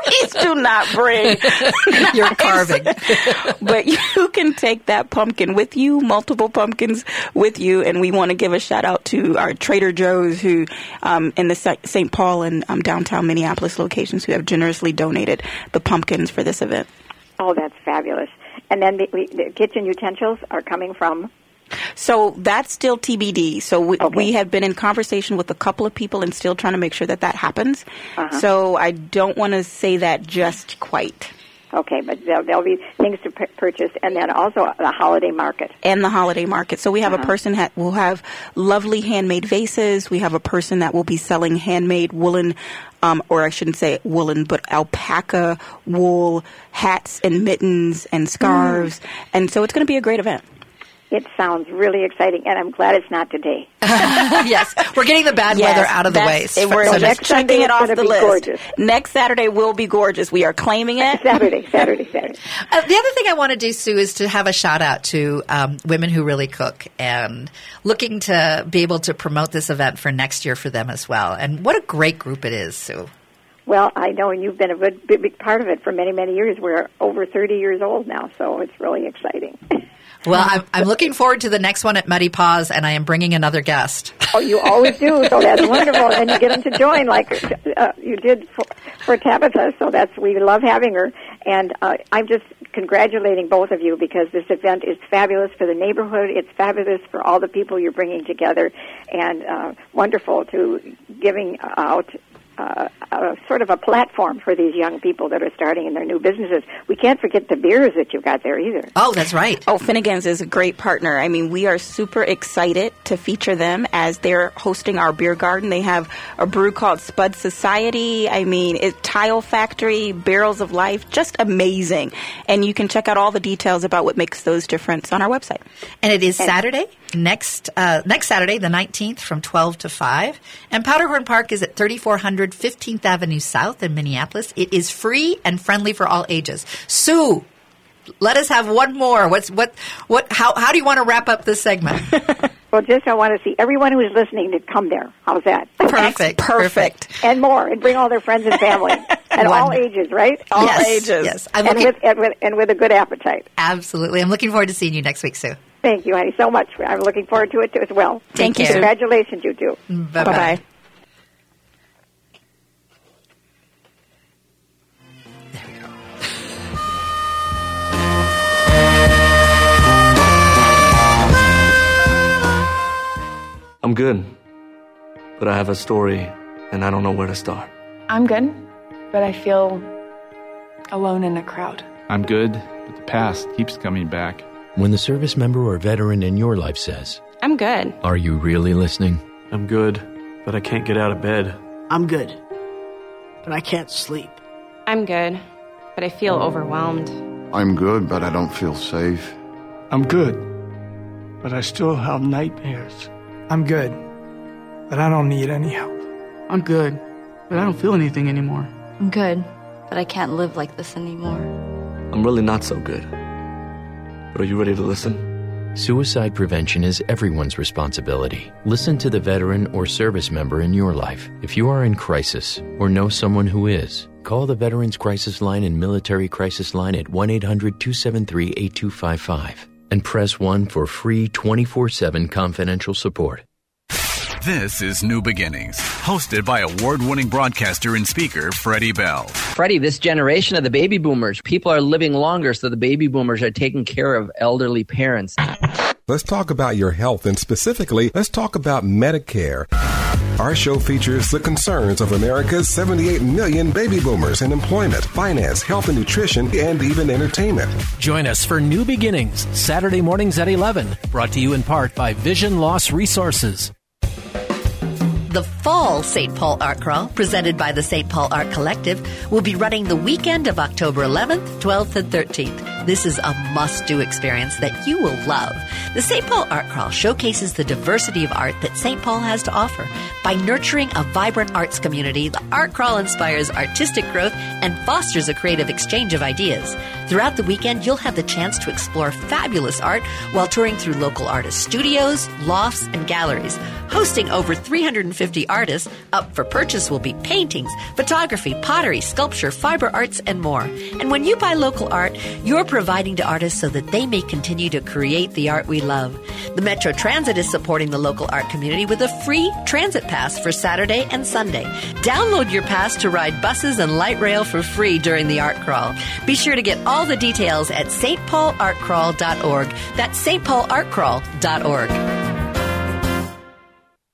please do not bring your carving. but you can take that pumpkin with you, multiple pumpkins with you, and we want to give a shout out to our Trader Joe's who um, in the St. Paul and um, downtown Minneapolis locations who have generously donated the pumpkins for this event. Oh, that's fabulous! And then the, the kitchen utensils are coming from so that's still TBD. So we, okay. we, have been in conversation with a couple of people and still trying to make sure that that happens. Uh-huh. So I don't want to say that just quite. Okay, but there'll, there'll be things to p- purchase, and then also the holiday market. And the holiday market. So we have uh-huh. a person that will have lovely handmade vases. We have a person that will be selling handmade woolen, um, or I shouldn't say woolen, but alpaca wool hats and mittens and scarves. Mm. And so it's going to be a great event. It sounds really exciting, and I'm glad it's not today. yes, we're getting the bad yes, weather out of the way. So we're so next checking it off the list. Gorgeous. Next Saturday will be gorgeous. We are claiming it. Saturday, Saturday, Saturday. Uh, the other thing I want to do, Sue, is to have a shout out to um, women who really cook and looking to be able to promote this event for next year for them as well. And what a great group it is, Sue. Well, I know, and you've been a big, big part of it for many, many years. We're over 30 years old now, so it's really exciting. Well, I'm, I'm looking forward to the next one at Muddy Paws, and I am bringing another guest. Oh, you always do, so that's wonderful. And you get them to join, like uh, you did for, for Tabitha. So that's we love having her. And uh, I'm just congratulating both of you because this event is fabulous for the neighborhood. It's fabulous for all the people you're bringing together, and uh, wonderful to giving out uh, a, sort of a platform for these young people that are starting in their new businesses. We can't forget the beers that you've got there either. Oh, that's right. Oh, Finnegan's is a great partner. I mean, we are super excited to feature them as they're hosting our beer garden. They have a brew called Spud Society. I mean, it, Tile Factory, Barrels of Life, just amazing. And you can check out all the details about what makes those difference on our website. And it is Saturday? next uh, next Saturday, the 19th, from 12 to 5. And Powderhorn Park is at 3400 15th Avenue South in Minneapolis. It is free and friendly for all ages. Sue, let us have one more. What's what what how how do you want to wrap up this segment? well, just I want to see everyone who is listening to come there. How's that? Perfect. Perfect. And more, and bring all their friends and family, At all ages, right? All yes, ages. Yes. I'm and, with, and, with, and with a good appetite. Absolutely. I'm looking forward to seeing you next week, Sue. Thank you, honey, so much. I'm looking forward to it too, as well. Thank, you. Congratulations, you too. Bye bye. I'm good, but I have a story and I don't know where to start. I'm good, but I feel alone in a crowd. I'm good, but the past keeps coming back. When the service member or veteran in your life says, I'm good. Are you really listening? I'm good, but I can't get out of bed. I'm good, but I can't sleep. I'm good, but I feel overwhelmed. I'm good, but I don't feel safe. I'm good, but I still have nightmares. I'm good, but I don't need any help. I'm good, but I don't feel anything anymore. I'm good, but I can't live like this anymore. I'm really not so good. But are you ready to listen? Suicide prevention is everyone's responsibility. Listen to the veteran or service member in your life. If you are in crisis or know someone who is, call the Veterans Crisis Line and Military Crisis Line at 1 800 273 8255 and press 1 for free 24 7 confidential support. This is New Beginnings, hosted by award winning broadcaster and speaker Freddie Bell. Freddie, this generation of the baby boomers, people are living longer, so the baby boomers are taking care of elderly parents. Let's talk about your health, and specifically, let's talk about Medicare. Our show features the concerns of America's 78 million baby boomers in employment, finance, health and nutrition, and even entertainment. Join us for New Beginnings, Saturday mornings at 11, brought to you in part by Vision Loss Resources. The fall St. Paul Art Crawl, presented by the St. Paul Art Collective, will be running the weekend of October 11th, 12th, and 13th. This is a must do experience that you will love. The St. Paul Art Crawl showcases the diversity of art that St. Paul has to offer. By nurturing a vibrant arts community, the Art Crawl inspires artistic growth and fosters a creative exchange of ideas. Throughout the weekend, you'll have the chance to explore fabulous art while touring through local artist studios, lofts, and galleries. Hosting over 350 artists, up for purchase will be paintings, photography, pottery, sculpture, fiber arts, and more. And when you buy local art, you're providing to artists so that they may continue to create the art we love. The Metro Transit is supporting the local art community with a free transit pass for Saturday and Sunday. Download your pass to ride buses and light rail for free during the art crawl. Be sure to get all the details at stpaulartcrawl.org. That's stpaulartcrawl.org.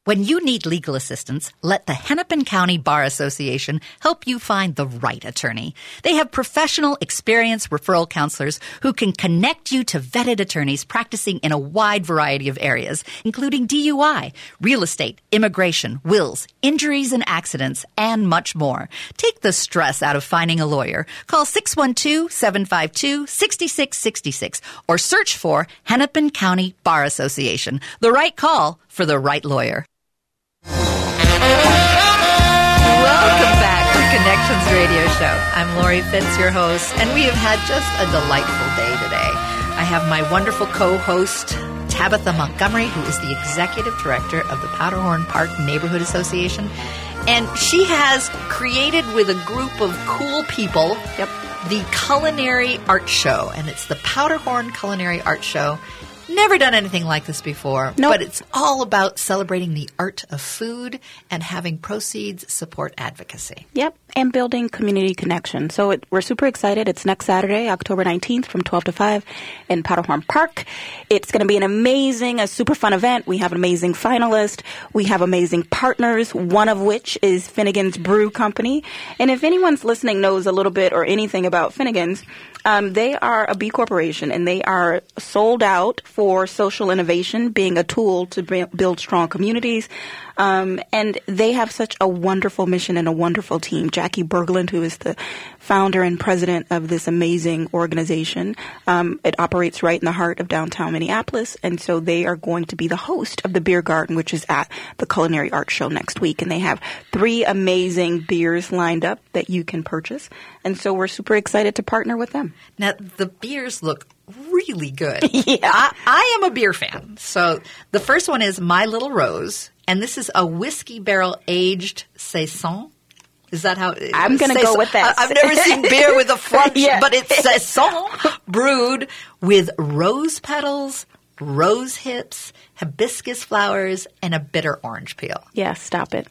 When you need legal assistance, let the Hennepin County Bar Association help you find the right attorney. They have professional, experienced referral counselors who can connect you to vetted attorneys practicing in a wide variety of areas, including DUI, real estate, immigration, wills, injuries and accidents, and much more. Take the stress out of finding a lawyer. Call 612-752-6666 or search for Hennepin County Bar Association. The right call for the right lawyer. Connections Radio Show. I'm Lori Fitz, your host, and we have had just a delightful day today. I have my wonderful co-host, Tabitha Montgomery, who is the executive director of the Powderhorn Park Neighborhood Association. And she has created with a group of cool people yep. the Culinary Art Show. And it's the Powderhorn Culinary Art Show. Never done anything like this before, Nope. but it's all about celebrating the art of food and having proceeds support advocacy. Yep, and building community connection. So it, we're super excited. It's next Saturday, October 19th from 12 to 5 in Powderhorn Park. It's going to be an amazing, a super fun event. We have an amazing finalist. We have amazing partners, one of which is Finnegan's Brew Company. And if anyone's listening knows a little bit or anything about Finnegan's, um, they are a B corporation and they are sold out for social innovation, being a tool to b- build strong communities. Um, and they have such a wonderful mission and a wonderful team. Jacquie Berglund, who is the founder and president of this amazing organization, um, it operates right in the heart of downtown Minneapolis, and so they are going to be the host of the beer garden, which is at the Culinary Art Show next week, and they have three amazing beers lined up that you can purchase, and so we're super excited to partner with them. Now, the beers look really good. yeah. I, I am a beer fan. So the first one is My Little Rose, and this is a whiskey barrel aged saison. Is that how? I'm gonna go with that. I've never seen beer with a French, Yeah. but it's saison brewed with rose petals, rose hips, hibiscus flowers, and a bitter orange peel. Yeah, stop it.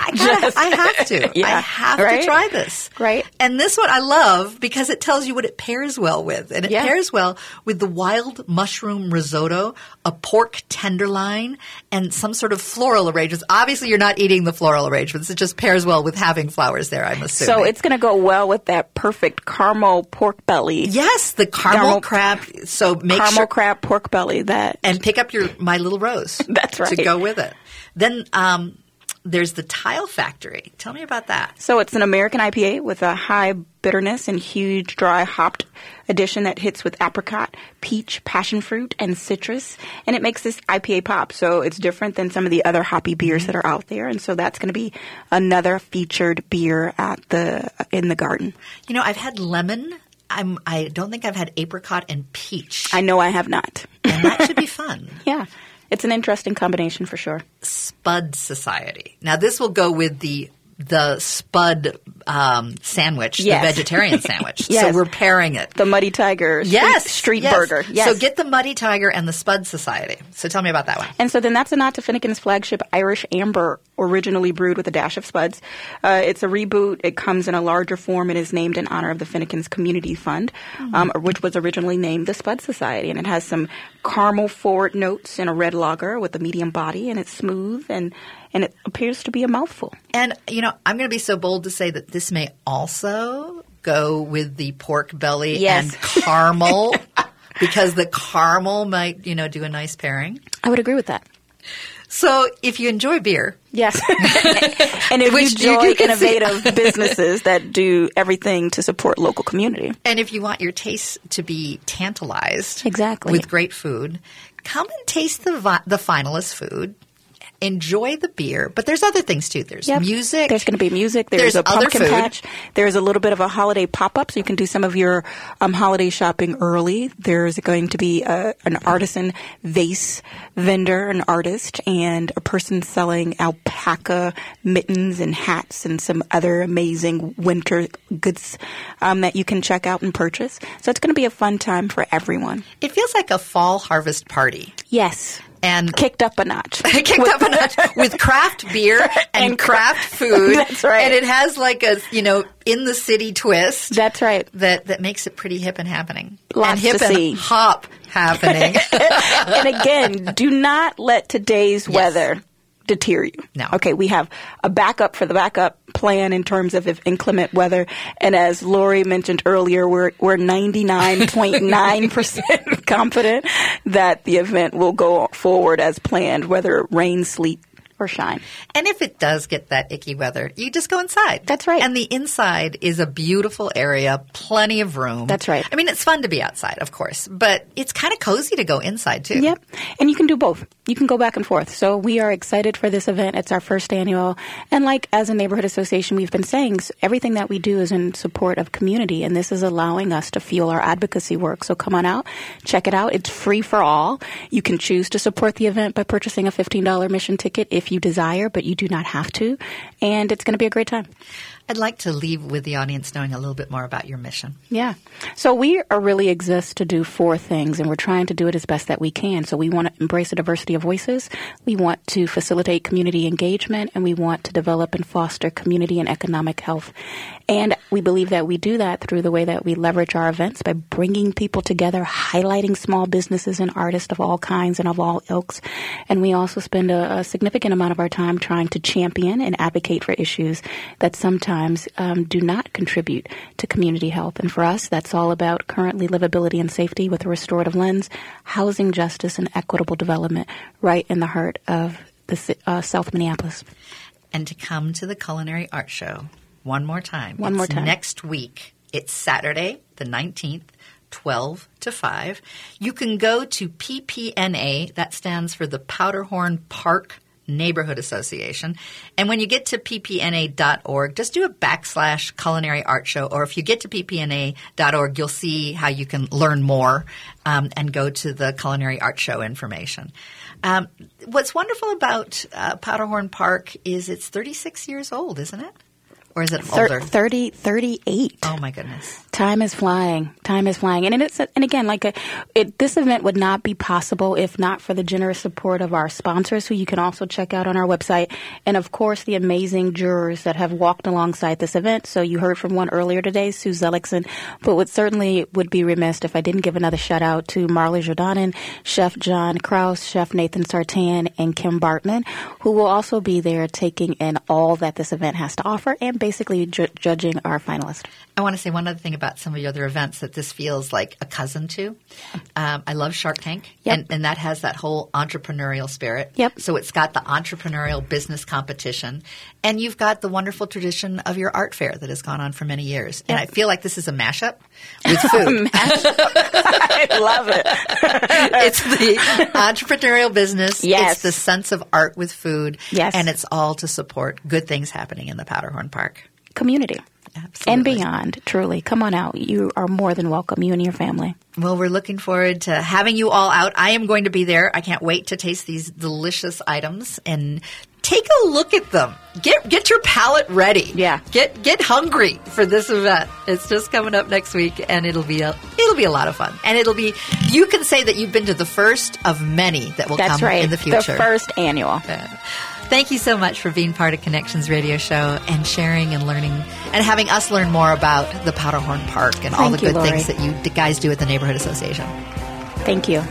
I, gotta, I have to. Yeah, I have right? to try this. Right. And this one I love because it tells you what it pairs well with. And it Yeah. pairs well with the wild mushroom risotto, a pork tenderloin, and some sort of floral arrangements. Obviously, you're not eating the floral arrangements. It just pairs well with having flowers there, I'm assuming. So it's going to go well with that perfect caramel pork belly. Yes, the caramel crab. So make caramel sure crab pork belly. That and pick up your My Little Rose. That's right. To go with it. Then um, there's the Tile Factory. Tell me about that. So it's an American IPA with a high bitterness and huge dry hopped addition that hits with apricot, peach, passion fruit, and citrus. And it makes this IPA pop. So it's different than some of the other hoppy beers that are out there. And so that's going to be another featured beer at the in the garden. You know, I've had lemon. I'm. I don't think I've had apricot and peach. I know I have not. and that should be fun. Yeah. It's an interesting combination for sure. Spud Society. Now this will go with the the Spud um, sandwich, Yes. the vegetarian sandwich. Yes. So we're pairing it. The Muddy Tiger street, yes, street yes. burger. Yes. So get the Muddy Tiger and the Spud Society. So tell me about that one. And so then that's a nod to Finnegan's flagship Irish Amber, originally brewed with a dash of spuds. Uh, it's a reboot. It comes in a larger form and is named in honor of the Finnegan's Community Fund, um, which was originally named the Spud Society. And it has some caramel forward notes in a red lager with a medium body, and it's smooth and and it appears to be a mouthful. And you know, I'm going to be so bold to say that this may also go with the pork belly Yes. and caramel because the caramel might, you know, do a nice pairing. I would agree with that. So if you enjoy beer, Yes. and if Which you enjoy innovative businesses that do everything to support local community. and if you want your taste to be tantalized, Exactly. with great food, come and taste the vi- the finalist food. Enjoy the beer, but there's other things too. There's Yep. music. There's going to be music. There's, There's a pumpkin patch. There's a little bit of a holiday pop up, so you can do some of your um, holiday shopping early. There's going to be a, an artisan vase vendor, an artist, and a person selling alpaca mittens and hats and some other amazing winter goods um, that you can check out and purchase. So it's going to be a fun time for everyone. It feels like a fall harvest party. Yes. And kicked up a notch. kicked up a notch with craft beer and, And craft food. That's right. And it has like a you know in the city twist. That's right. That that makes it pretty hip and happening. Lots and hip to and see. hop happening. and again, do not let today's weather deter you. No. Okay, we have a backup for the backup plan in terms of if inclement weather. And as Lori mentioned earlier, we're we're 99.9% confident that the event will go forward as planned, whether rain, sleet, or shine. And if it does get that icky weather, you just go inside. That's right. And the inside is a beautiful area, plenty of room. That's right. I mean, it's fun to be outside, of course, but it's kind of cozy to go inside too. Yep. And you can do both. You can go back and forth. So we are excited for this event. It's our first annual. And like as a neighborhood association, we've been saying everything that we do is in support of community. And this is allowing us to fuel our advocacy work. So come on out, check it out. It's free for all. You can choose to support the event by purchasing a $15 mission ticket if you desire, but you do not have to. And it's going to be a great time. I'd like to leave with the audience knowing a little bit more about your mission. Yeah. So we are really exist to do four things, and we're trying to do it as best that we can. So we want to embrace a diversity of voices. We want to facilitate community engagement, and we want to develop and foster community and economic health. And we believe that we do that through the way that we leverage our events by bringing people together, highlighting small businesses and artists of all kinds and of all ilks. And we also spend a, a significant amount of our time trying to champion and advocate for issues that sometimes um, do not contribute to community health. And for us, that's all about currently livability and safety with a restorative lens, housing justice, and equitable development right in the heart of the uh, South Minneapolis. And to come to the Culinary Art Show one more time. One more time. Next week. It's Saturday, the 19th. 12 to 5. You can go to PPNA, that stands for the Powderhorn Park Neighborhood Association. And when you get to ppna.org, just do a backslash culinary art show. Or if you get to ppna.org, you'll see how you can learn more um, and go to the culinary art show information. Um, what's wonderful about uh, Powderhorn Park is it's 36 years old, isn't it? Or is it older? 30, 38. Oh my goodness. Time is flying. Time is flying, and it's and again, like a, it, this event would not be possible if not for the generous support of our sponsors, who you can also check out on our website, and of course the amazing jurors that have walked alongside this event. So you heard from one earlier today, Sue Zelickson, but would certainly would be remiss if I didn't give another shout out to Marley Jordanen, Chef John Kraus, Chef Nathan Sartan, and Kim Bartmann, who will also be there taking in all that this event has to offer and basically ju- judging our finalists. I want to say one other thing about some of your other events that this feels like a cousin to. Um, I love Shark Tank, Yep. and, and that has that whole entrepreneurial spirit. Yep. So it's got the entrepreneurial business competition, and you've got the wonderful tradition of your art fair that has gone on for many years. And I feel like this is a mashup with food. I love it. it's the entrepreneurial business. Yes. It's the sense of art with food. Yes. And it's all to support good things happening in the Powderhorn Park. Community. Absolutely. And beyond, truly. Come on out. You are more than welcome, you and your family. Well, we're looking forward to having you all out. I am going to be there. I can't wait to taste these delicious items and take a look at them. Get get your palate ready. Yeah. Get get hungry for this event. It's just coming up next week and it'll be a it'll be a lot of fun. And it'll be you can say that you've been to the first of many that will That's come right. in the future. The first annual. Thank you so much for being part of Connections Radio Show and sharing and learning and having us learn more about the Powderhorn Park and all the you, good Lori. things that you guys do at the Neighborhood Association. Thank you.